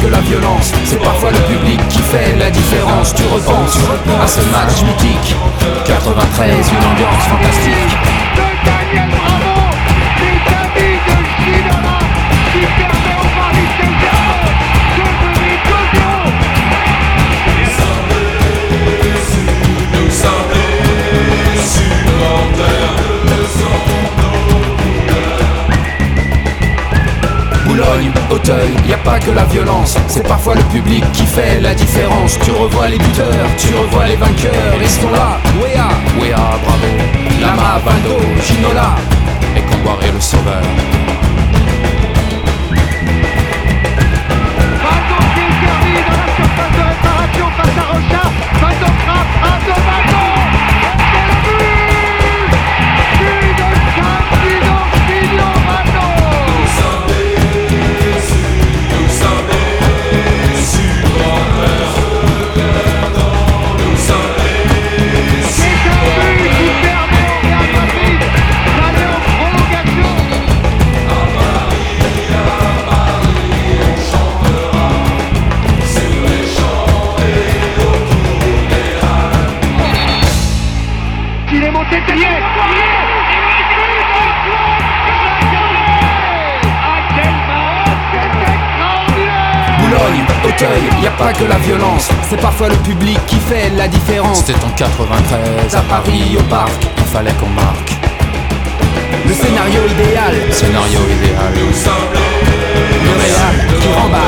que la violence. C'est parfois le public qui fait la différence. Tu repenses à ce match mythique. 93, une ambiance fantastique. Boulogne, Auteuil, y a pas que la violence, c'est parfois le public qui fait la différence. Tu revois les buteurs, tu revois les vainqueurs, ils sont là. Wea, Wea, bravo. Lama, Valdo, Ginola, et Comboiré le sauveur. Il est monté de pied. Boulogne, Auteuil, y a pas que la violence, c'est parfois le public qui fait la différence. C'était en 93, à Paris, au parc, il fallait qu'on marque. Le scénario idéal, scénario idéal. Le Real qui remballe.